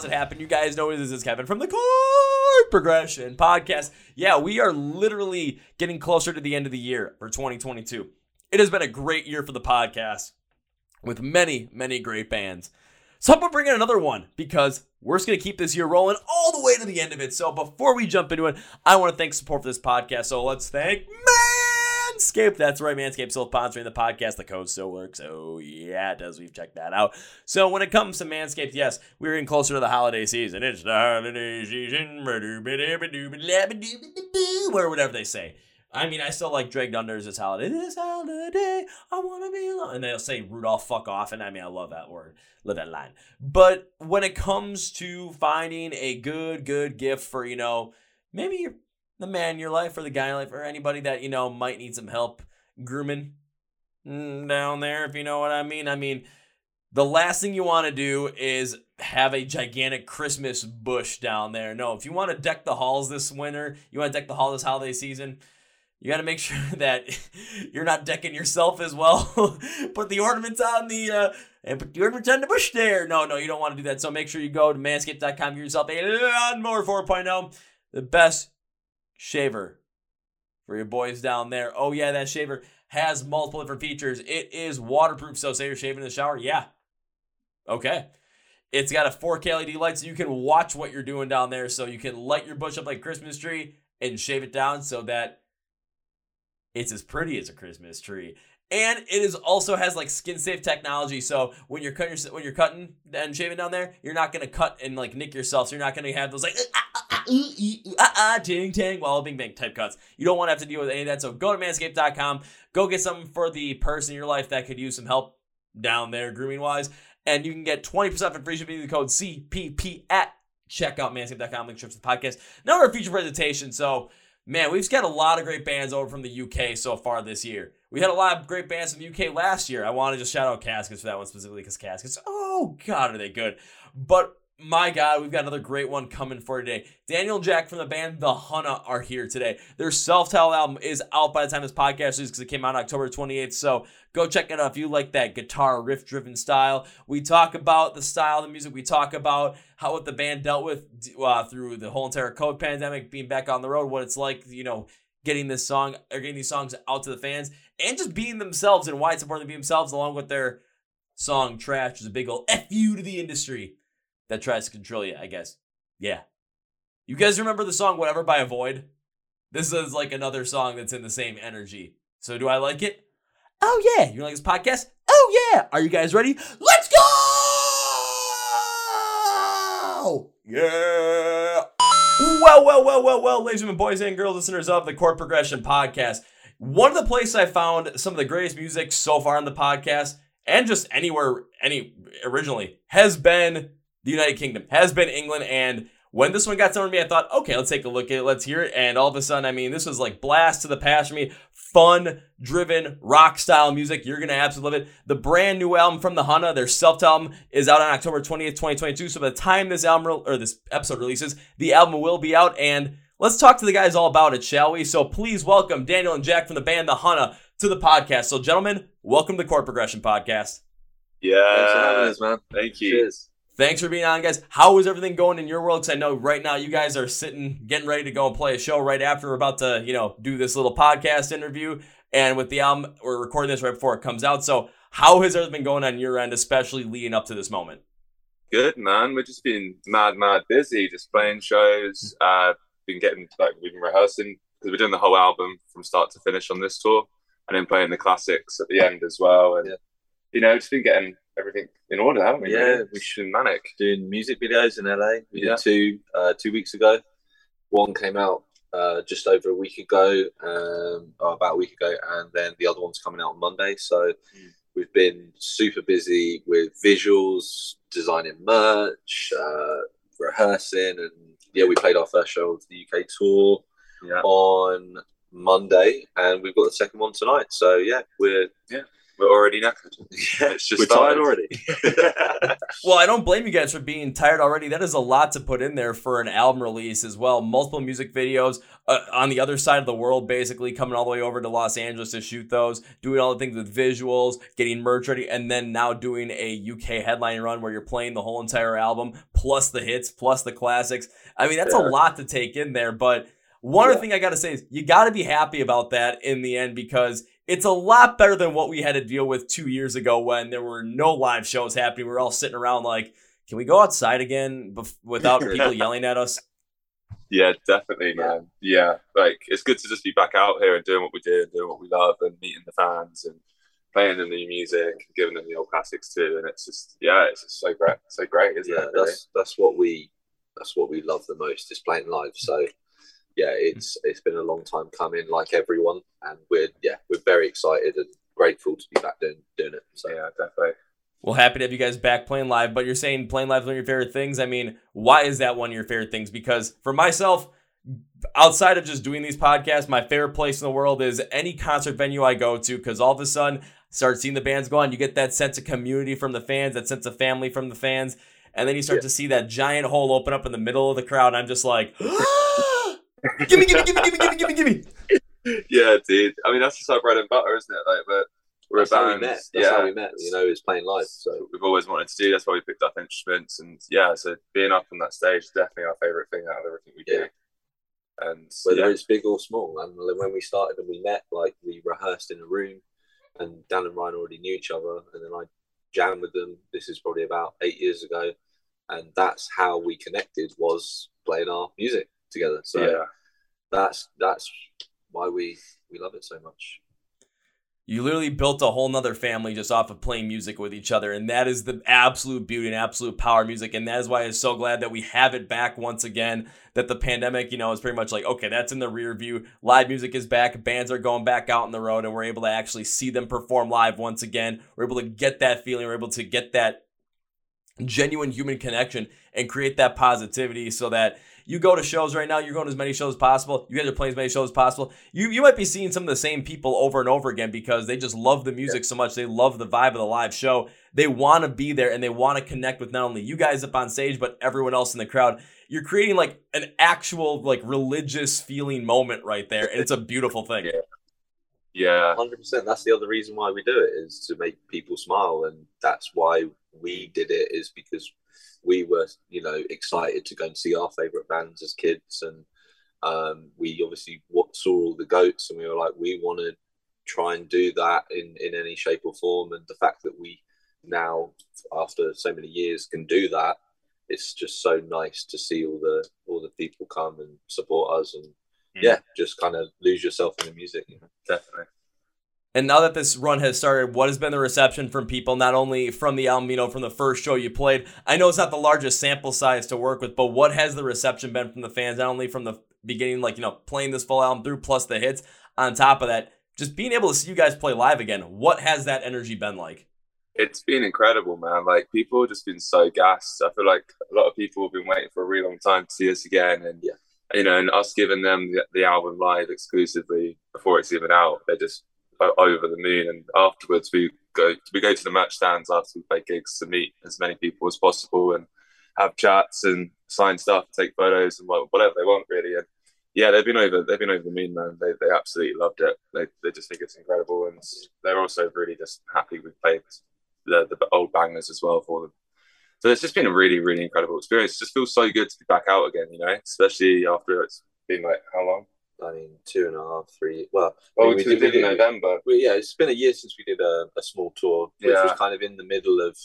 How's it happen? You guys know this is Kevin from the Chord Progression Podcast. Yeah, we are literally getting closer to the end of the year for 2022. It has been a great year for the podcast with many, many great bands. So I'm gonna bring in another one because we're just gonna keep this year rolling all the way to the end of it. So before we jump into it, I want to thank support for this podcast. So let's thank Manscaped. That's right, Manscaped still sponsoring the podcast. The code still works. Oh yeah, it does. We've checked that out. So when it comes to Manscaped, yes, we're getting closer to the holiday season. It's the holiday season, or whatever they say. I mean, I still like Drake Dunder's This Holiday. This holiday, I want to be alone. And they'll say Rudolph, fuck off. And I mean, I love that word, love that line. But when it comes to finding a good, good gift for, you know, maybe you're the man in your life or the guy in life or anybody that, you know, might need some help grooming mm, down there, if you know what I mean. I mean, the last thing you want to do is have a gigantic Christmas bush down there. No, if you want to deck the halls this winter, you want to deck the hall this holiday season, you got to make sure that you're not decking yourself as well. put the ornaments on the uh, and put the ornaments on the bush there. No, no, you don't want to do that. So make sure you go to manscaped.com, get yourself a lawnmower 4.0, the best shaver for your boys down there. Oh yeah, that shaver has multiple different features. It is waterproof, so say you're shaving in the shower, yeah, okay. It's got a 4K LED light so you can watch what you're doing down there. So you can light your bush up like Christmas tree and shave it down so that it's as pretty as a Christmas tree. And it is also has like skin safe technology. So when you're cutting your, when you're cutting and shaving down there, you're not gonna cut and like nick yourself. So you're not gonna have those like ah ah ah ooh, ee, ooh, ah ting ting well bing bang type cuts. You don't want to have to deal with any of that. So go to manscaped.com. Go get something for the person in your life that could use some help down there grooming wise. And you can get 20% off and free shipping with the code CPP at checkout manscaped.com. Link to the podcast. Now our feature presentation. So man, we've got a lot of great bands over from the UK so far this year. We had a lot of great bands from the UK last year. I want to just shout out Caskets for that one specifically because Caskets, oh God, are they good. But my God, we've got another great one coming for today. Daniel Jack from the band The Hunna are here today. Their self-titled album is out by the time this podcast is because it came out October 28th. So go check it out if you like that guitar riff-driven style. We talk about the style of the music. We talk about how what the band dealt with uh, through the whole entire COVID pandemic, being back on the road, what it's like, you know, getting this song or getting these songs out to the fans, and just being themselves and why it's important to be themselves, along with their song "Trash" is a big old "f you" to the industry that tries to control you, I guess. Yeah. You guys remember the song Whatever by Avoid? This is like another song that's in the same energy. So do I like it? Oh yeah. You like this podcast? Oh yeah. Are you guys ready? Let's go! Yeah. Well, well, well, well, well, ladies and boys and girls, listeners of the Chord Progression Podcast. One of the places I found some of the greatest music so far on the podcast, and just anywhere, any originally, has been the United Kingdom, has been England. And when this one got sent to me, I thought, okay, let's take a look at it, let's hear it. And all of a sudden, I mean, this was like blast to the past for me. Fun, driven, rock style music. You're gonna absolutely love it. The brand new album from the Hunna, their self album, is out on October 20th, 2022. So by the time this album re- or this episode releases, the album will be out. And let's talk to the guys all about it, shall we? So please welcome Daniel and Jack from the band The Hunna to the podcast. So, gentlemen, welcome to the Chord Progression Podcast. Yeah, Thanks for having us, man. Thank you. Cheers. Thanks for being on, guys. How is everything going in your world? Because I know right now you guys are sitting, getting ready to go and play a show right after we're about to, you know, do this little podcast interview. And with the album, we're recording this right before it comes out. So, how has everything been going on your end, especially leading up to this moment? Good man. We've just been mad, mad busy, just playing shows. Uh, been getting like we've been rehearsing because we're doing the whole album from start to finish on this tour, and then playing the classics at the end as well. And Yeah. you know, just been getting everything in order, haven't we? Yeah, really? we It's been manic. Doing music videos in LA. We Yeah. did two uh, two weeks ago. One came out uh, just over a week ago, um, or about a week ago, and then the other one's coming out on Monday. So Mm. we've been super busy with visuals, designing merch, uh, rehearsing, and yeah, we played our first show of the UK tour Yeah, on Monday, and we've got the second one tonight. So yeah, we're we're we're already knackered. Yeah, It's just we're tired already. Well, I don't blame you guys for being tired already. That is a lot to put in there for an album release as well. Multiple music videos uh, on the other side of the world, basically coming all the way over to Los Angeles to shoot those, doing all the things with visuals, getting merch ready, and then now doing a UK headline run where you're playing the whole entire album, plus the hits, plus the classics. I mean, that's a lot to take in there. But one other thing I got to say is you got to be happy about that in the end because it's a lot better than what we had to deal with two years ago when there were no live shows happening. We were all sitting around like, can we go outside again bef- without people yelling at us? Yeah, definitely, man. Yeah, like it's good to just be back out here and doing what we do and doing what we love and meeting the fans and playing them new music and giving them the old classics too. And it's just, yeah, it's just so great, so great, isn't yeah, it? Really? that's that's what we that's what we love the most is playing live. So yeah, it's it's been a long time coming, like everyone, and we're yeah we're very excited and grateful to be back doing doing it. So Yeah, definitely. Well, happy to have you guys back playing live, but you're saying playing live is one of your favorite things. I mean, why is that one of your favorite things? Because for myself, outside of just doing these podcasts, my favorite place in the world is any concert venue I go to because all of a sudden, start seeing the bands go on. You get that sense of community from the fans, that sense of family from the fans. And then you start Yeah. to see that giant hole open up in the middle of the crowd. And I'm just like, gimme, gimme, gimme, gimme, gimme, gimme, gimme. Yeah, dude. I mean, that's just our bread and butter, isn't it? Like, but we're that's a how we band. met. That's yeah, how we met. You know, it's playing live. So we've always wanted to do. That's why we picked up instruments, and yeah, so being up on that stage is definitely our favorite thing out of everything we do. And whether yeah, it's big or small, and when we started and we met, like we rehearsed in a room, and Dan and Ryan already knew each other, and then I jammed with them. This is probably about eight years ago, and that's how we connected was playing our music together. So yeah, that's that's why we we love it so much. You literally built a whole nother family just off of playing music with each other. And that is the absolute beauty and absolute power of music. And that is why I'm so glad that we have it back once again. That the pandemic, you know, is pretty much like, okay, that's in the rear view. Live music is back. Bands are going back out on the road, and we're able to actually see them perform live once again. We're able to get that feeling. We're able to get that genuine human connection and create that positivity so that you go to shows right now, you're going to as many shows as possible. You guys are playing as many shows as possible. You you might be seeing some of the same people over and over again because they just love the music so much. They love the vibe of the live show. They want to be there and they want to connect with not only you guys up on stage, but everyone else in the crowd. You're creating like an actual like religious feeling moment right there. And it's a beautiful thing. Yeah. yeah, Hundred percent. That's the other reason why we do it is to make people smile, and that's why we did it. Is because we were, you know, excited to go and see our favorite bands as kids, and um, we obviously saw all the goats, and we were like, we want to try and do that in in any shape or form. And the fact that we now, after so many years, can do that, it's just so nice to see all the all the people come and support us, and Mm. yeah, just kind of lose yourself in the music. You know? definitely. And now that this run has started, what has been the reception from people, not only from the album, you know, from the first show you played? I know it's not the largest sample size to work with, but what has the reception been from the fans, not only from the beginning, like, you know, playing this full album through, plus the hits, on top of that, just being able to see you guys play live again, what has that energy been like? It's been incredible, man. Like people have just been so gassed. I feel like a lot of people have been waiting for a really long time to see us again, and Yeah. you know, and us giving them the, the album live exclusively before it's even out, they're just over the moon. And afterwards, we go we go to the merch stands after we play gigs to meet as many people as possible and have chats and sign stuff, take photos, and whatever they want really. And yeah, they've been over they've been over the moon, man. They they absolutely loved it. They they just think it's incredible, and they're also really just happy we played the the old bangers as well for them. So it's just been a really really incredible experience. It just feels so good to be back out again, you know, especially after it's been like how long? I mean, two and a half, three. Well, Oh, we we, did- did, in November. we, yeah, it's been a year since we did a, a small tour, which Yeah. was kind of in the middle of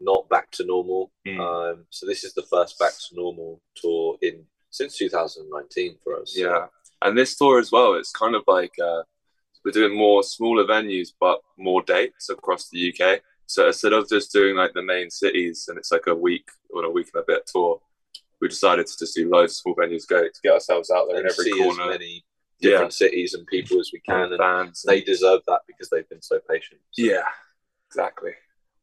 not back to normal. Mm. Um, so this is the first back to normal tour in since 2019 for us. Yeah, and this tour as well. It's kind of like uh, we're doing more smaller venues, but more dates across the UK. So instead of just doing like the main cities, and it's like a week or a week and a bit tour, we decided to just do loads of small venues, go to get ourselves out there and in every see corner. as many different cities and people as we can, and and bands. they deserve that because they've been so patient. So, yeah, exactly.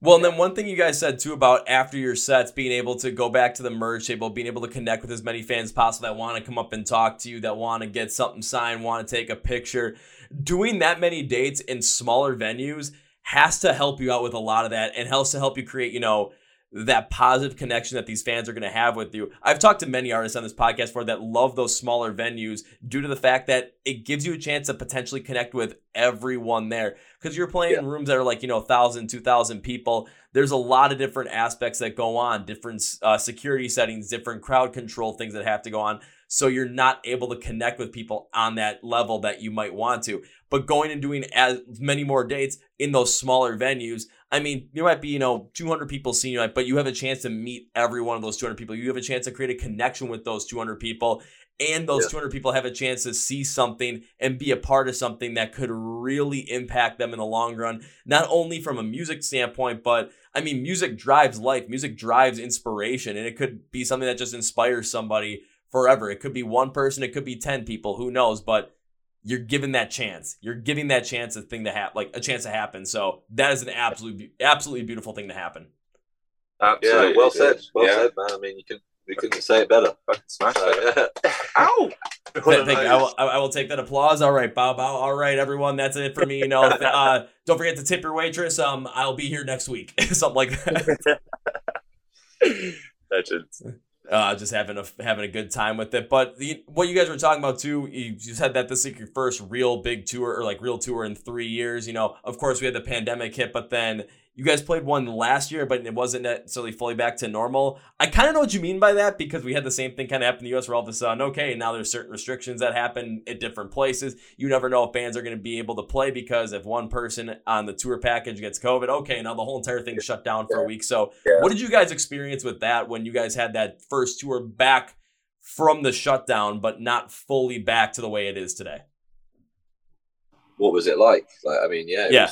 Well, and then one thing you guys said too about after your sets being able to go back to the merge table, being able to connect with as many fans possible that want to come up and talk to you, that want to get something signed, want to take a picture. Doing that many dates in smaller venues has to help you out with a lot of that and helps to help you create, you know, that positive connection that these fans are going to have with you. I've talked to many artists on this podcast for that love those smaller venues due to the fact that it gives you a chance to potentially connect with everyone there. Because you're playing in rooms that are like, you know, 1,000, 2,000 people. There's a lot of different aspects that go on, different uh, security settings, different crowd control things that have to go on. So you're not able to connect with people on that level that you might want to. But going and doing as many more dates in those smaller venues, I mean, there might be, you know, 200 people seeing you, but you have a chance to meet every one of those 200 people. You have a chance to create a connection with those 200 people, and those yeah. 200 people have a chance to see something and be a part of something that could really impact them in the long run, not only from a music standpoint, but I mean, music drives life, music drives inspiration, and it could be something that just inspires somebody forever. It could be one person, it could be 10 people, who knows, but you're given that chance. You're giving that chance a thing to happen, like a chance to happen. So that is an absolute, absolutely beautiful thing to happen. Absolutely. Yeah, well said. Well yeah. said, man. I mean, you can we couldn't say it better. Fucking smash it. Ow! Thank, I, will, I will take that applause. All right, bow bow. All right, everyone, that's it for me. You know, uh, don't forget to tip your waitress. Um, I'll be here next week, something like that. Legends uh, just having a having a good time with it. But the, what you guys were talking about too, you, said that this is your first real big tour or like real tour in three years. You know, of course we had the pandemic hit, but then you guys played one last year, but it wasn't necessarily fully back to normal. I kind of know what you mean by that because we had the same thing kind of happen in the US where all of a sudden, okay, now there's certain restrictions that happen at different places. You never know if bands are going to be able to play because if one person on the tour package gets COVID, okay, now the whole entire thing shut down for a week. So, yeah. what did you guys experience with that when you guys had that first tour back from the shutdown, but not fully back to the way it is today? What was it like? Like, I mean, yeah, it yeah.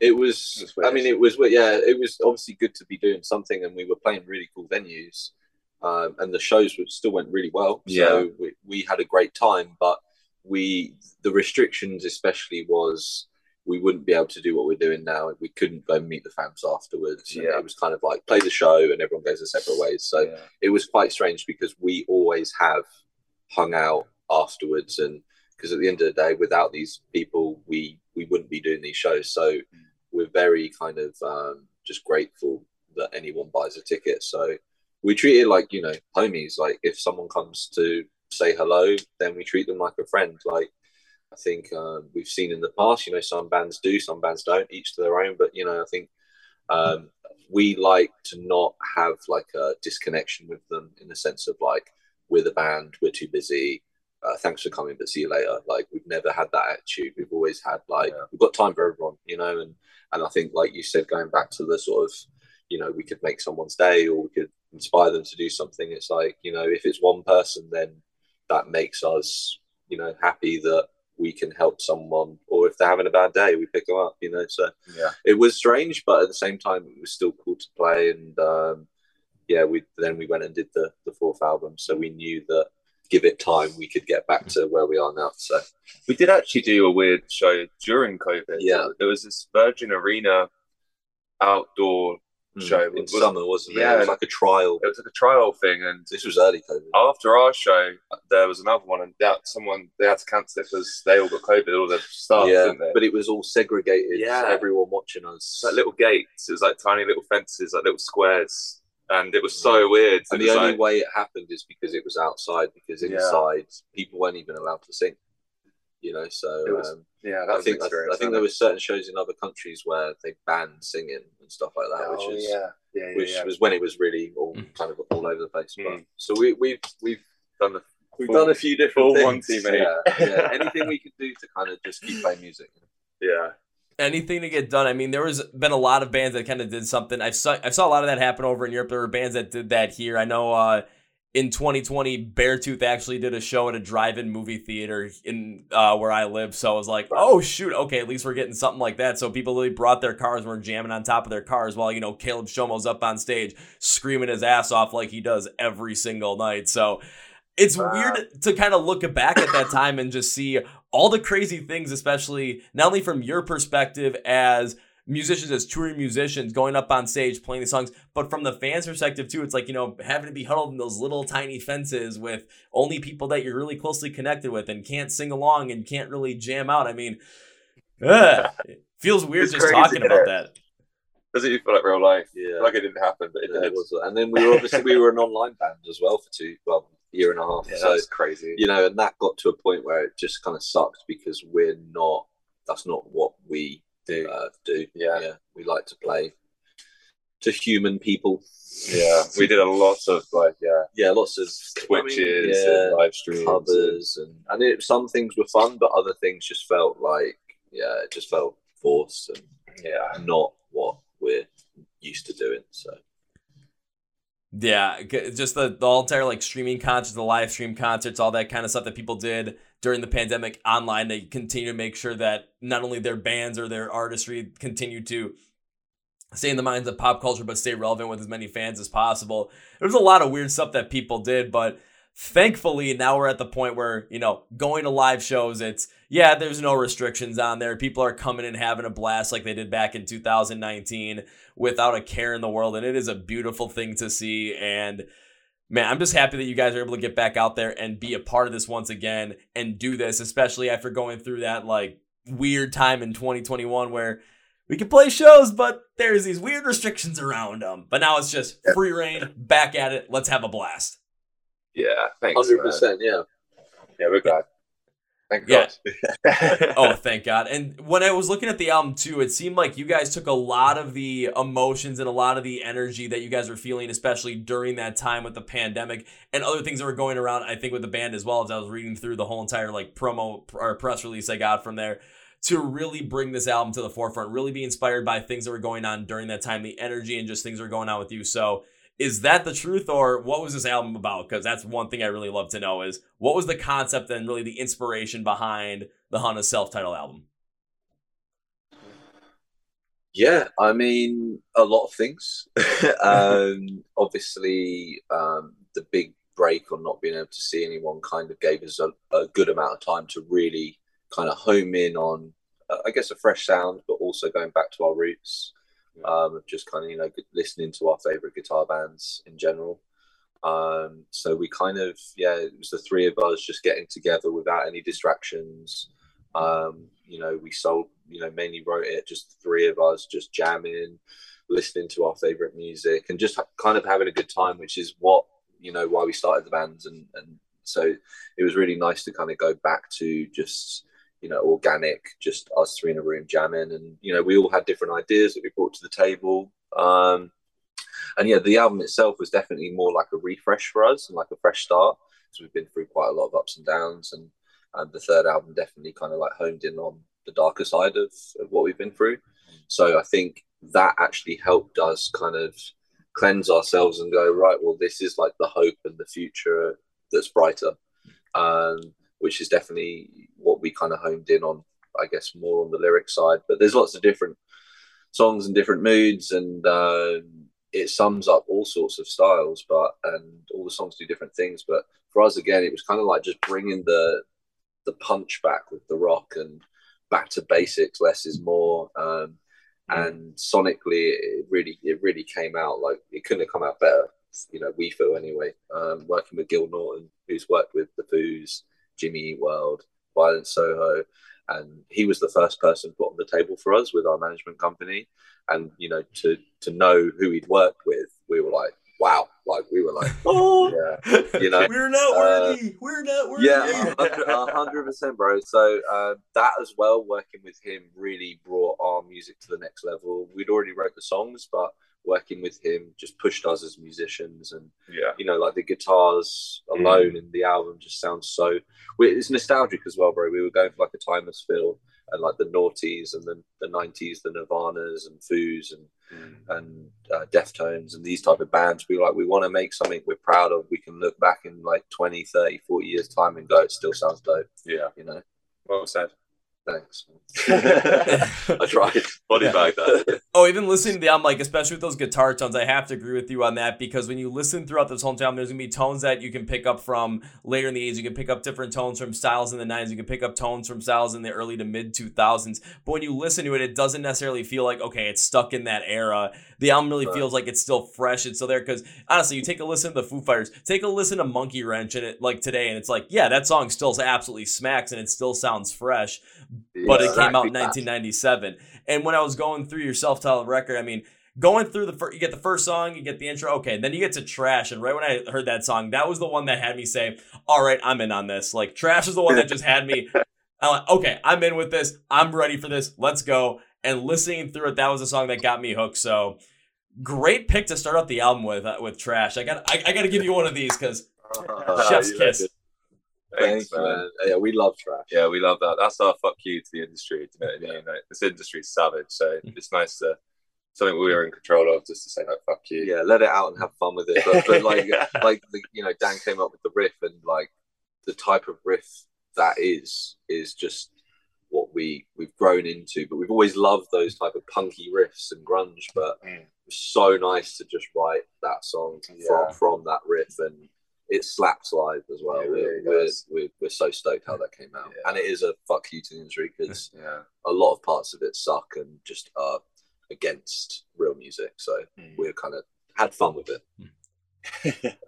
It was. I mean, it was. Yeah, it was obviously good to be doing something, and we were playing really cool venues, um, and the shows still went really well. So yeah. we, we had a great time, but we the restrictions especially was we wouldn't be able to do what we're doing now. We couldn't go meet the fans afterwards. Yeah. It was kind of like play the show and everyone goes their separate ways. So yeah. it was quite strange because we always have hung out afterwards and because at the end of the day, without these people, we we wouldn't be doing these shows. So mm we're very kind of um, just grateful that anyone buys a ticket. So we treat it like you know homies. Like if someone comes to say hello, then we treat them like a friend. Like I think um, we've seen in the past, you know, some bands do, some bands don't, each to their own. But you know, I think um, we like to not have like a disconnection with them in the sense of like we're the band, we're too busy. Uh, thanks for coming, but see you later. Like we've never had that attitude. We've always had like yeah. we've got time for everyone, you know, and and I think, like you said, going back to the sort of, you know, we could make someone's day or we could inspire them to do something. It's like, you know, if it's one person, then that makes us, you know, happy that we can help someone. Or if they're having a bad day, we pick them up, you know. So yeah, it was strange, but at the same time, it was still cool to play. And um, yeah, we then we went and did the the fourth album, so we knew that give it time, we could get back to where we are now. So we did actually do a weird show during COVID. Yeah, there was this Virgin Arena outdoor mm, show in was, summer, wasn't it? Yeah, it was like a trial. It was like a trial thing, and this was early COVID. After our show, there was another one, and that someone they had to cancel it because they all got COVID, all the staff. Yeah, but it was all segregated. Yeah, everyone watching us. Like little gates. It was like tiny little fences, like little squares and it was so weird. And the only like... way it happened is because it was outside. Because inside, yeah. people weren't even allowed to sing. You know, so was, um, yeah, I think I, I, think there were certain shows in other countries where they banned singing and stuff like that, oh, which is yeah. Yeah, which yeah. was when it was really all mm. kind of all over the place. Mm. But, so we we've we've done the we've done a few different things. One team, yeah, yeah. Anything we could do to kind of just keep playing music. Yeah, anything to get done. I mean, there was been a lot of bands that kind of did something. I saw I saw a lot of that happen over in Europe. There were bands that did that here. I know uh, in 2020, Beartooth actually did a show at a drive-in movie theater in uh, where I live. So I was like, oh shoot, okay, at least we're getting something like that. So people really brought their cars and were jamming on top of their cars while you know Caleb Shomo's up on stage screaming his ass off like he does every single night. So it's wow. weird to kind of look back at that time and just see all the crazy things, especially not only from your perspective as musicians, as touring musicians, going up on stage playing the songs, but from the fans' perspective too. It's like you know having to be huddled in those little tiny fences with only people that you're really closely connected with and can't sing along and can't really jam out. I mean, ugh, Feels weird It's just crazy, talking about innit? that. Doesn't even feel like real life. Yeah. Like it didn't happen, but it Yeah, did. it was, and then we were obviously we were an online band as well for two well year and a half. Yeah, so that's crazy. you know, and that got to a point where it just kind of sucked because we're not. That's not what we Do. uh, do. Yeah. yeah, we like to play to human people. yeah, we did a lot of like yeah Yeah, lots of twitches yeah, and live streams. and- covers, and and it, some things were fun, but other things just felt like yeah, it just felt forced and yeah, not what we're used to doing. So Yeah, just the, the entire like streaming concerts, the live stream concerts, all that kind of stuff that people did during the pandemic online. They continue to make sure that not only their bands or their artistry continue to stay in the minds of pop culture, but stay relevant with as many fans as possible. There's a lot of weird stuff that people did, but thankfully now we're at the point where you know going to live shows it's yeah there's no restrictions on there. People are coming and having a blast like they did back in 2019 without a care in the world and it is a beautiful thing to see and man i'm just happy that you guys are able to get back out there and be a part of this once again and do this especially after going through that like weird time in 2021 where we can play shows but there's these weird restrictions around them but now it's just free reign back at it let's have a blast yeah. Thanks, Hundred percent. yeah. Yeah, we're glad. Thank Yeah. God. oh, thank God. And when I was looking at the album too, it seemed like you guys took a lot of the emotions and a lot of the energy that you guys were feeling, especially during that time with the pandemic and other things that were going around, I think, with the band as well, as I was reading through the whole entire like promo or press release I got from there to really bring this album to the forefront, really be inspired by things that were going on during that time, the energy and just things that were going on with you. So is that the truth or what was this album about? Because that's one thing I really love to know is what was the concept and really the inspiration behind the Hunna self-titled album? Yeah, I mean a lot of things. um, obviously, um, the big break on not being able to see anyone kind of gave us a, a good amount of time to really kind of home in on, uh, I guess, a fresh sound, but also going back to our roots. Um, just kind of you know listening to our favorite guitar bands in general. Um, so we kind of yeah, it was the three of us just getting together without any distractions. Um, you know, we sold, you know, mainly wrote it just three of us, just jamming, listening to our favorite music, and just kind of having a good time, which is what you know why we started the bands, and and so it was really nice to kind of go back to just you know organic, just us three in a room jamming, and you know we all had different ideas that we brought to the table. Um, and yeah, the album itself was definitely more like a refresh for us and like a fresh start because we've been through quite a lot of ups and downs and and the third album definitely kind of like honed in on the darker side of, of what we've been through. So I think that actually helped us kind of cleanse ourselves and go right. Well, this is like the hope and the future that's brighter, um, which is definitely what we kind of honed in on. I guess more on the lyric side, but there's lots of different songs and different moods, and um, it sums up all sorts of styles. But and all the songs do different things. But for us, again, it was kind of like just bringing the the punch back with the rock and back to basics. Less is more. Um, and sonically, it really it really came out like it couldn't have come out better. You know, we feel anyway. Um, working with Gil Norton, who's worked with the Foos, Jimmy World, Violent Soho, and he was the first person put on the table for us with our management company. And you know, to to know who he'd worked with, we were like, wow, like we were like, Oh, yeah, you know, we're not uh, worthy. we're not worthy. yeah, hundred percent, bro. So uh, that as well, working with him really brought our music to the next level. We'd already wrote the songs, but working with him just pushed us as musicians, and yeah. you know, like the guitars alone in the album just sounds so it's nostalgic as well, bro. We were going for like a timeless feel, and like the noughties and the the nineties, the Nirvanas and Foos and and uh, Deftones and these type of bands. We were like, we want to make something we're proud of. We can look back in like 20, 30, 40 years time and go, it still sounds dope. Yeah. You know, Well said. Thanks. I tried. Body Yeah. bag that. Oh, even listening to the album, like especially with those guitar tones, I have to agree with you on that because when you listen throughout this whole time, there's gonna be tones that you can pick up from later in the age. You can pick up different tones from styles in the '90s. You can pick up tones from styles in the early to mid 2000s. But when you listen to it, it doesn't necessarily feel like okay, it's stuck in that era. The album really Right. feels like it's still fresh. It's still there because honestly, you take a listen to the Foo Fighters, take a listen to Monkey Wrench, and it like today, and it's like yeah, that song still absolutely smacks and it still sounds fresh but it came out in 1997 And when I was going through your self-titled record, I mean, going through the first, you get the first song, you get the intro, okay, then you get to Trash, and right when I heard that song, that was the one that had me say, "All right, I'm in on this." Like Trash is the one that just had me. I'm like, okay, I'm in with this. I'm ready for this. Let's go. And listening through it, that was the song that got me hooked. So great pick to start out the album with uh, with Trash. I got I, I got to give you one of these because Chef's kiss. Thanks, Thanks, man. man. Yeah, we love trash. Yeah, we love that. That's our fuck you to the industry. Do you know what I mean? Like, this industry's savage, so it's nice to something we are in control of, just to say like fuck you. Yeah, let it out and have fun with it. But, but like, like the, you know, Dan came up with the riff, and like the type of riff that is is just what we we've grown into. But we've always loved those type of punky riffs and grunge. But Mm. so nice to just write that song Yeah. from from that riff, and it slaps live as well. It we're, we're, we're we're so stoked how that came out, Yeah. and it is a fuck you to the industry because Yeah. a lot of parts of it suck and just are against real music. So Mm. we're kind of had fun with it.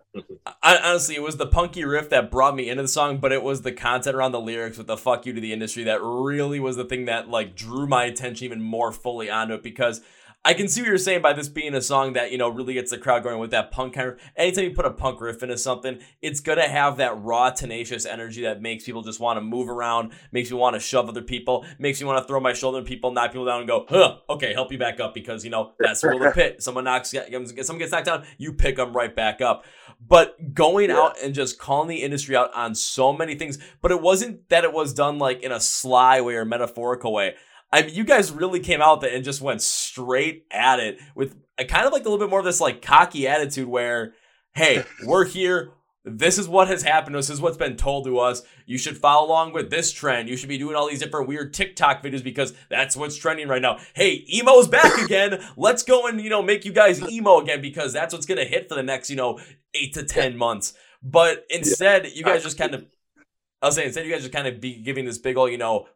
I, honestly, it was the punky riff that brought me into the song, but it was the content around the lyrics with the "fuck you" to the industry that really was the thing that like drew my attention even more fully onto it because. I can see what you're saying by this being a song that, you know, really gets the crowd going with that punk kind of. Anytime you put a punk riff into something, it's going to have that raw, tenacious energy that makes people just want to move around, makes you want to shove other people, makes you want to throw my shoulder at people, knock people down, and go, huh, okay, help you back up because, you know, that's the rule of the pit. Someone knocks, someone gets knocked down, you pick them right back up. But going Yeah. out and just calling the industry out on so many things, but it wasn't that it was done like in a sly way or metaphorical way. I mean, you guys really came out and just went straight at it with a kind of like a little bit more of this like cocky attitude where, hey, we're here. This is what has happened. This is what's been told to us. You should follow along with this trend. You should be doing all these different weird TikTok videos because that's what's trending right now. Hey, emo's back again. Let's go and, you know, make you guys emo again because that's what's going to hit for the next, you know, eight to 10 months. But instead, you guys just kind of, I was saying, instead, you guys just kind of be giving this big old, you know,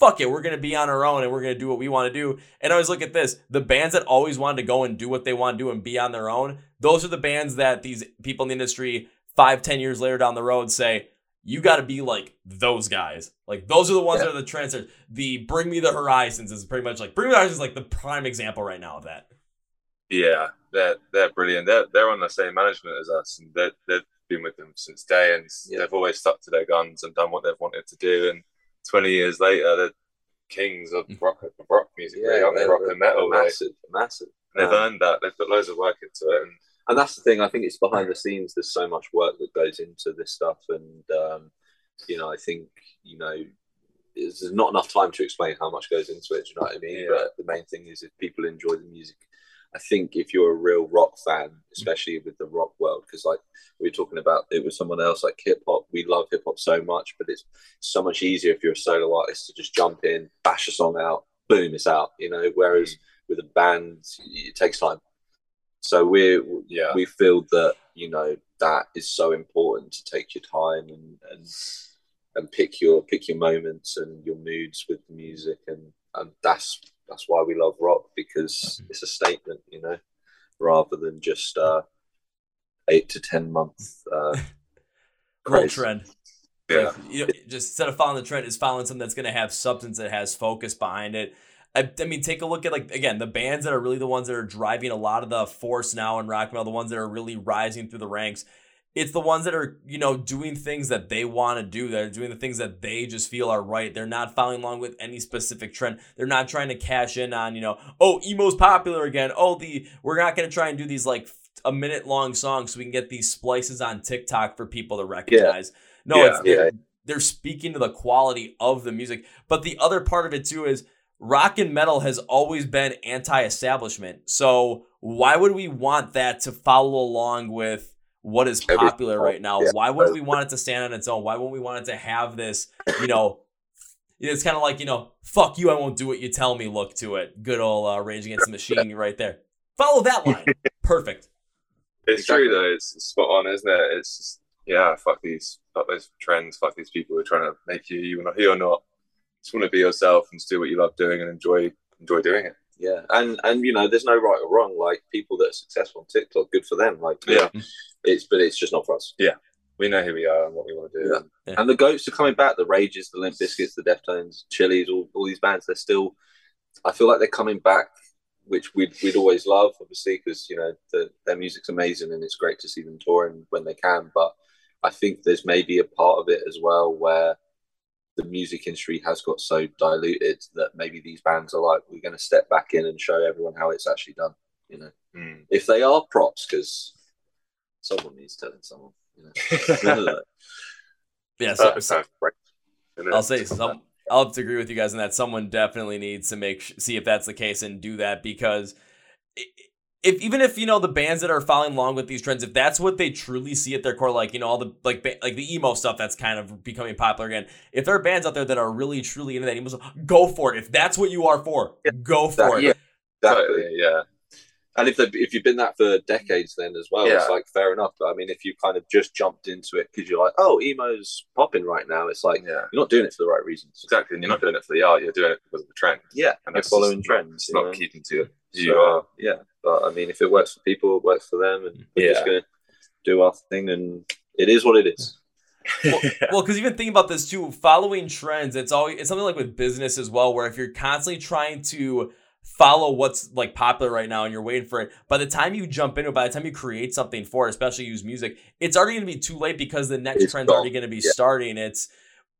fuck it, we're gonna be on our own and we're gonna do what we want to do. And I always look at this: the bands that always wanted to go and do what they want to do and be on their own, those are the bands that these people in the industry five, ten years later down the road say, you got to be like those guys. Like those are the ones Yeah. that are the trends. The Bring Me the Horizons is pretty much like Bring Me the Horizons is like the prime example right now of that. Yeah, they're they're brilliant. They're they're on the same management as us, and they they've been with them since day, and Yeah. they've always stuck to their guns and done what they've wanted to do. And twenty years later, they're kings of rock of rock music, really, aren't they? rock and metal. they're Like, massive, massive. and they've Um, earned that. They've put loads of work into it, and and that's the thing. I think it's behind the scenes. There's so much work that goes into this stuff, and um, you know, I think you know, there's not enough time to explain how much goes into it. Do you know what I mean? Yeah. But the main thing is if people enjoy the music. I think if you're a real rock fan, mm. especially with the rock world, because like we were talking about it with someone else, like hip hop, we love hip hop so much, but it's so much easier if you're a solo artist to just jump in, bash a song out, boom, it's out. You know, whereas mm. with a band, it takes time. So we're yeah, we feel that you know that is so important to take your time and and and pick your pick your moments and your moods with the music and and that's that's why we love rock because it's a statement you know rather than just uh eight to ten month uh trend. yeah. Like, you know, just instead of following the trend, is following something that's going to have substance that has focus behind it. I, I mean, take a look at like again the bands that are really the ones that are driving a lot of the force now in rock roll, the ones that are really rising through the ranks. It's the ones that are you know doing things that they want to do. They're doing the things that they just feel are right. They're not following along with any specific trend. They're not trying to cash in on you know oh emo's popular again. Oh the we're not going to try and do these like a minute long songs so we can get these splices on TikTok for people to recognize. No, Yeah. it's Yeah. they're, they're speaking to the quality of the music. But the other part of it too is rock and metal has always been anti-establishment. So why would we want that to follow along with what is popular right now? yeah. Why wouldn't we want it to stand on its own? Why wouldn't we want it to have this, you know, it's kind of like, you know, fuck you, I won't do what you tell me look to it. Good old uh, Rage Against the Machine right there. Follow that line. Perfect. It's Exactly. true though. It's spot on, isn't it? It's just, yeah, fuck these, fuck those trends, fuck these people who are trying to make you who or not. Just want to be yourself and just do what you love doing and enjoy enjoy doing it. Yeah and and you know there's no right or wrong like people that are successful on tiktok good for them like Yeah. it's but it's just not for us Yeah, We know who we are and what we want to do. Yeah. and the goats are coming back the rages the Limp Bizkits the deftones chilies all, all these bands they're still I feel like they're coming back, which we'd, we'd always love, obviously, because you know the, their music's amazing and it's great to see them touring when they can. But I think there's maybe a part of it as well where the music industry has got so diluted that maybe these bands are like, we're going to step back in and show everyone how it's actually done. You know, Mm. if they are props, because someone needs telling someone. You know, Yeah, so, Perfect so time for break, isn't it? I'll say some. I'll have to agree with you guys in that. Someone definitely needs to make sh- see if that's the case and do that because i- if even if you know the bands that are following along with these trends, if that's what they truly see at their core, like you know all the like ba- like the emo stuff that's kind of becoming popular again. If there are bands out there that are really truly into that emo stuff, go for it. If that's what you are for, go for it. yeah. Exactly. Yeah. And if if you've been that for decades, then as well, it's like fair enough. But I mean, if you kind of just jumped into it because you're like, oh, emo's popping right now, it's like Yeah. you're not doing it for the right reasons. Exactly. And you're not doing it for the art, you're doing it because of the trend. Yeah, And you're following just trends. It's you not know? keeping to who So, you are. Yeah, but I mean, if it works for people, it works for them, and we're Yeah. just gonna do our thing, and it is what it is. Well, because even thinking about this too, following trends, it's always it's something like with business as well, where if you're constantly trying to follow what's like popular right now and you're waiting for it, by the time you jump into it, by the time you create something for it, especially use music, it's already gonna be too late because the next It's trend's gone. already gonna be Yeah. starting. It's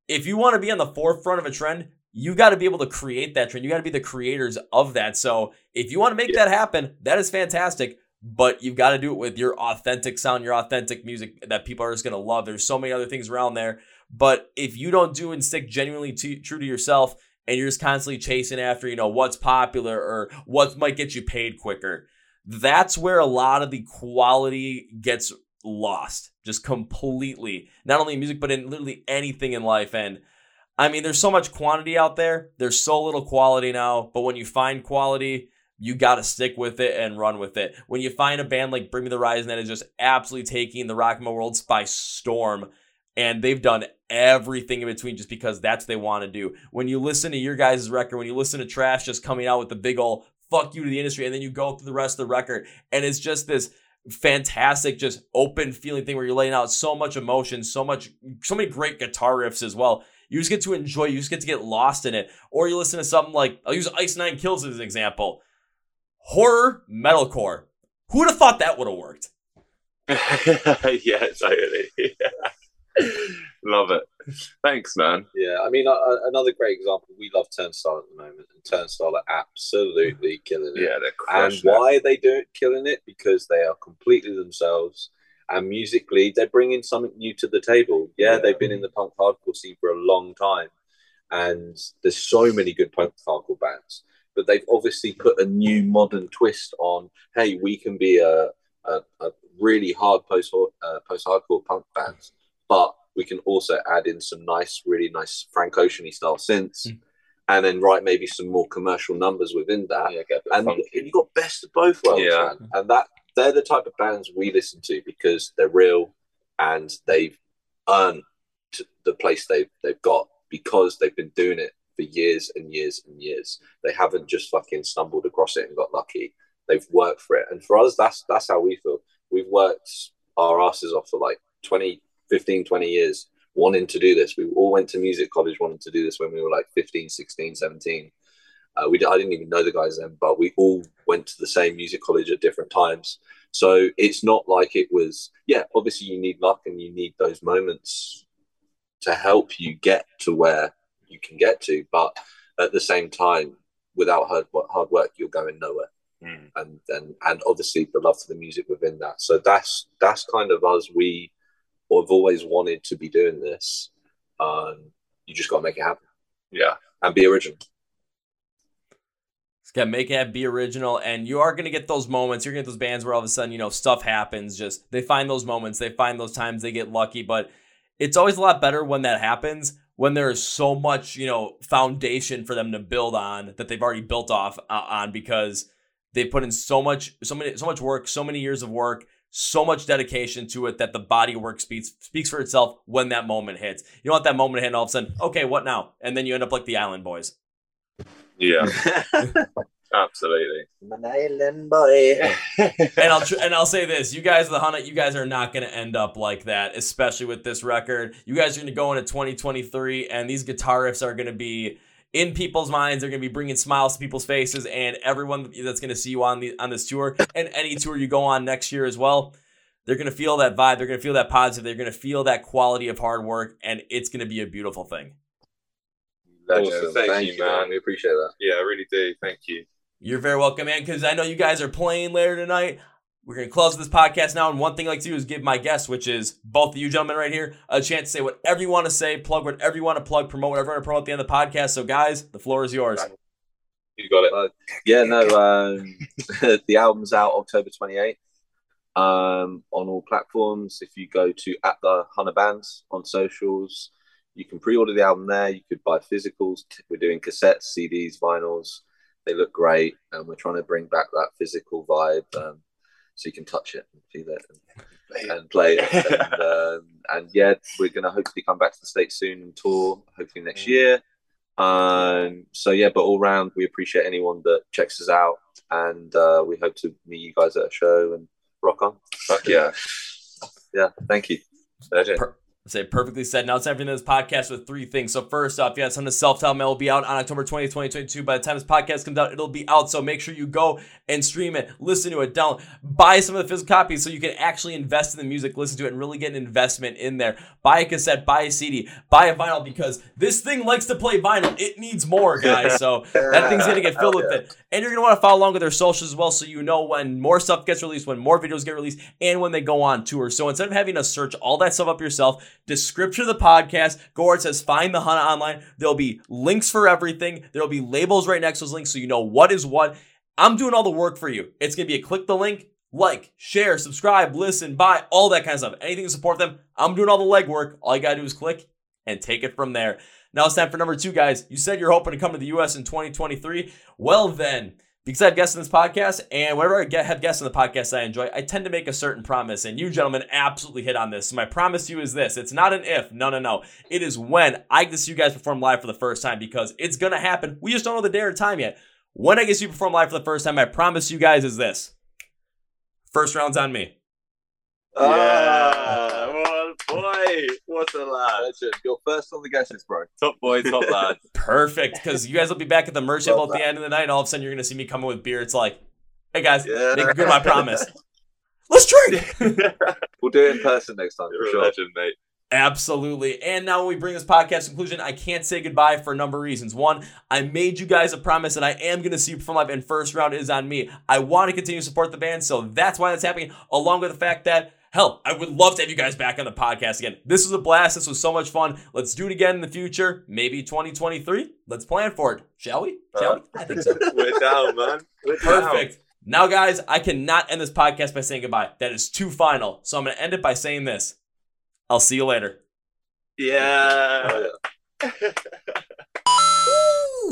if you want to be on the forefront of a trend, you got to be able to create that trend. You got to be the creators of that. So if you want to make Yeah. that happen, that is fantastic. But you've got to do it with your authentic sound, your authentic music that people are just gonna love. There's so many other things around there. But if you don't do and stick genuinely to, true to yourself and you're just constantly chasing after, you know, what's popular or what might get you paid quicker, that's where a lot of the quality gets lost just completely. Not only in music, but in literally anything in life. And I mean, there's so much quantity out there, there's so little quality now. But when you find quality, you got to stick with it and run with it. When you find a band like Bring Me the Horizon that is just absolutely taking the rock and roll world by storm, and they've done everything in between just because that's what they want to do. When you listen to your guys' record, when you listen to Trash just coming out with the big ol' fuck you to the industry, and then you go through the rest of the record, and it's just this fantastic, just open feeling thing where you're laying out so much emotion, so much, so many great guitar riffs as well. You just get to enjoy, you just get to get lost in it. Or you listen to something like, I'll use Ice Nine Kills as an example horror metalcore. Who'd have thought that would have worked? yeah, totally. Love it. Thanks, man. Yeah, I mean, uh, another great example. We love Turnstile at the moment, and Turnstile are absolutely killing it. Yeah, they're And crushing it. why are they doing killing it? Because they are completely themselves. And musically, they're bringing something new to the table. Yeah, Yeah. they've been in the punk hardcore scene for a long time, and there's so many good punk hardcore bands. But they've obviously put a new modern twist on. Hey, we can be a a, a really hard post uh, post hardcore punk bands, but we can also add in some nice, really nice Frank Oceany style synths, Mm. and then write maybe some more commercial numbers within that Yeah, get a bit and funky. you got best of both worlds, Yeah. man. And that they're the type of bands we listen to because they're real and they've earned the place they've they've got because they've been doing it for years and years and years. They haven't just fucking stumbled across it and got lucky. They've worked for it. And for us, that's that's how we feel. We've worked our asses off for like 20, 15, 20 years wanting to do this. We all went to music college wanting to do this when we were like 15, 16, 17. Uh, we, I didn't even know the guys then, but we all went to the same music college at different times. So it's not like it was, yeah, obviously you need luck and you need those moments to help you get to where you can get to. But at the same time, without hard, hard work, you're going nowhere. Mm. And then, and obviously the love for the music within that. So that's, that's kind of us. We have always wanted to be doing this. Um, you just got to make it happen Yeah. and be original. It's make it be original, and you are to get those moments. You're to get those bands where all of a sudden, you know, stuff happens. Just they find those moments, they find those times, they get lucky. But it's always a lot better when that happens when there is so much, you know, foundation for them to build on that they've already built off uh, on because they put in so much, so many, so much work, so many years of work, so much dedication to it that the body work speaks speaks for itself when that moment hits. You don't want that moment to hit, and all of a sudden, okay, what now? And then you end up like the Island Boys. Yeah. Absolutely. an island boy. and I'll tr- and I'll say this: you guys, the Hunna, you guys are not going to end up like that, especially with this record. You guys are going to go into 2023, and these guitar riffs are going to be in people's minds. They're going to be bringing smiles to people's faces, and everyone that's going to see you on the on this tour and any tour you go on next year as well. They're going to feel that vibe. They're going to feel that positive. They're going to feel that quality of hard work, and it's going to be a beautiful thing. Awesome. Thank you, man. We appreciate that. Yeah, I really do. Thank you. You're very welcome, man, because I know you guys are playing later tonight. We're going to close this podcast now. And one thing I like to do is give my guests, which is both of you gentlemen right here, a chance to say whatever you want to say, plug whatever you want to plug, promote whatever you want to promote at the end of the podcast. So, guys, the floor is yours. You got it. Uh, yeah, no, um, the album's out October 28th um, on all platforms. If you go to at the Hunna Bands on socials, you can pre-order the album there. You could buy physicals. We're doing cassettes, CDs, vinyls. They look great, and we're trying to bring back that physical vibe, um, so you can touch it and feel it and, and play it. and, um, and yeah, we're gonna hopefully come back to the states soon and tour, hopefully next year. Um, so yeah, but all round, we appreciate anyone that checks us out, and uh, we hope to meet you guys at a show and rock on. Fuck yeah. Yeah, thank you. Legend. Say perfectly said. Now it's time for this podcast with three things. So first off, yeah, some of the self-titled mail will be out on October 20th, 2022. By the time this podcast comes out, it'll be out. So make sure you go and stream it, listen to it, down, buy some of the physical copies so you can actually invest in the music, listen to it, and really get an investment in there. Buy a cassette, buy a CD, buy a vinyl because this thing likes to play vinyl. It needs more, guys. So that thing's gonna get filled with it. And you're gonna want to follow along with their socials as well, so you know when more stuff gets released, when more videos get released, and when they go on tour. So instead of having to search all that stuff up yourself, description of the podcast, go it says find the Hunna online. There'll be links for everything. There'll be labels right next to those links so you know what is what. I'm doing all the work for you. It's gonna be a click the link, like, share, subscribe, listen, buy, all that kind of stuff. Anything to support them, I'm doing all the legwork. All you gotta do is click and take it from there. Now it's time for number two, guys. You said you're hoping to come to the US in 2023. Well, then, because I have guests in this podcast, and whenever I get, have guests in the podcast I enjoy, I tend to make a certain promise. And you, gentlemen, absolutely hit on this. So my promise to you is this it's not an if, no, no, no. It is when I get to see you guys perform live for the first time because it's to happen. We just don't know the day or time yet. When I get to see you perform live for the first time, I promise you guys is this first round's on me. Yeah. well, boy, what a lad. Legend. You're first on the guest list, bro. Top boy, top lad. Perfect, because you guys will be back at the merch table at the end of the night, all of a sudden you're gonna see me coming with beer. It's like, hey guys, Yeah. make good my promise. Let's drink. We'll do it in person next time You're for a sure. legend, mate. Absolutely. And now when we bring this podcast conclusion, I can't say goodbye for a number of reasons. One, I made you guys a promise that I am going to see you perform live, and first round is on me. I want to continue to support the band, so that's why that's happening, along with the fact that, hell, I would love to have you guys back on the podcast again. This was a blast. This was so much fun. Let's do it again in the future, maybe 2023. Let's plan for it, shall we? Shall we? I think so. We're down, man. We're down. Perfect. Now, guys, I cannot end this podcast by saying goodbye. That is too final. So I'm going to end it by saying this. I'll see you later. Yeah.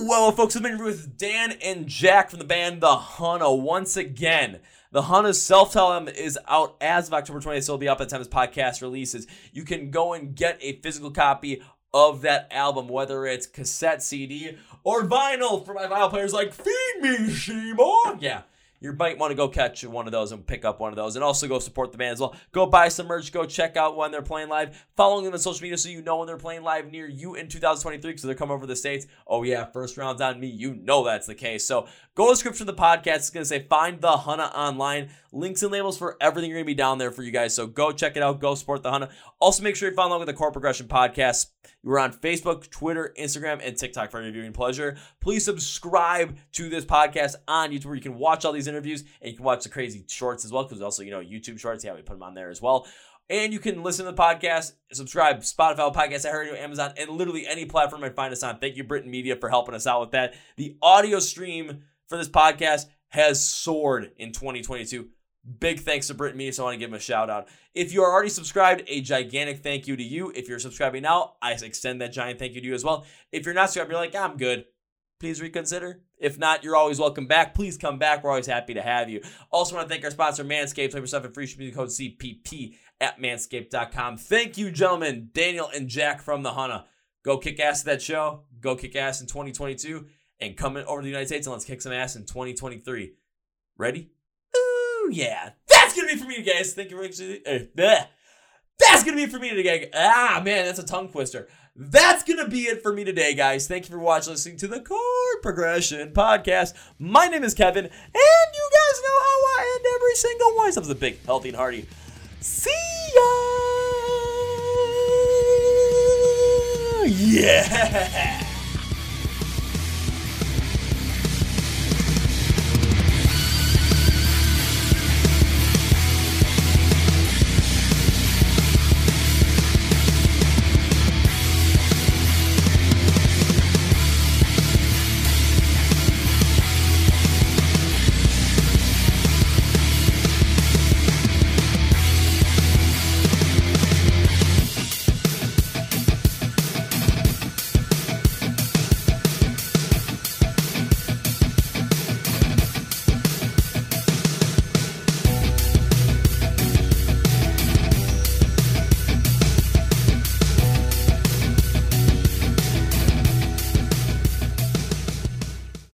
Well, folks, I've been with Dan and Jack from the band The Hunna once again. The Hunna's self-titled album is out as of October 20th, so it'll be up at the time this podcast releases. You can go and get a physical copy of that album, whether it's cassette, CD, or vinyl for my vinyl players like Feed Me, Seymour. Oh, yeah. You might want to go catch one of those and pick up one of those, and also go support the band as well. Go buy some merch. Go check out when they're playing live. Following them on social media so you know when they're playing live near you in 2023 because they're coming over the states. Oh yeah, first round's on me. You know that's the case. So go to the description of the podcast. It's gonna say find the Hunna online. Links and labels for everything are gonna be down there for you guys. So go check it out. Go support the Hunna. Also make sure you follow along with the Chord Progression podcast. We're on Facebook, Twitter, Instagram, and TikTok for your viewing pleasure. Please subscribe to this podcast on YouTube where you can watch all these interviews and you can watch the crazy shorts as well because also, you know, YouTube shorts. Yeah, we put them on there as well. And you can listen to the podcast, subscribe, Spotify, Podcast, iHeartRadio, Amazon, and literally any platform I find us on. Thank you, Britain Media, for helping us out with that. The audio stream for this podcast has soared in 2022. Big thanks to Britain Media, so I want to give him a shout out. If you are already subscribed, a gigantic thank you to you. If you're subscribing now, I extend that giant thank you to you as well. If you're not subscribed, you're like, I'm good. Please reconsider. If not, you're always welcome back. Please come back. We're always happy to have you. Also, want to thank our sponsor, Manscaped. Play for stuff and free shipping code CPP at manscaped.com. Thank you, gentlemen, Daniel and Jack from the Hunna. Go kick ass at that show. Go kick ass in 2022 and come in over to the United States and let's kick some ass in 2023. Ready? Ooh, yeah. That's going to be for me, guys. Thank you much. Uh, that's gonna be for me today. Ah, man, that's a tongue twister. That's gonna be it for me today, guys. Thank you for watching, listening to the Chord Progression Podcast. My name is Kevin, and you guys know how I end every single one. Of the big, healthy, and hearty. See ya. Yeah.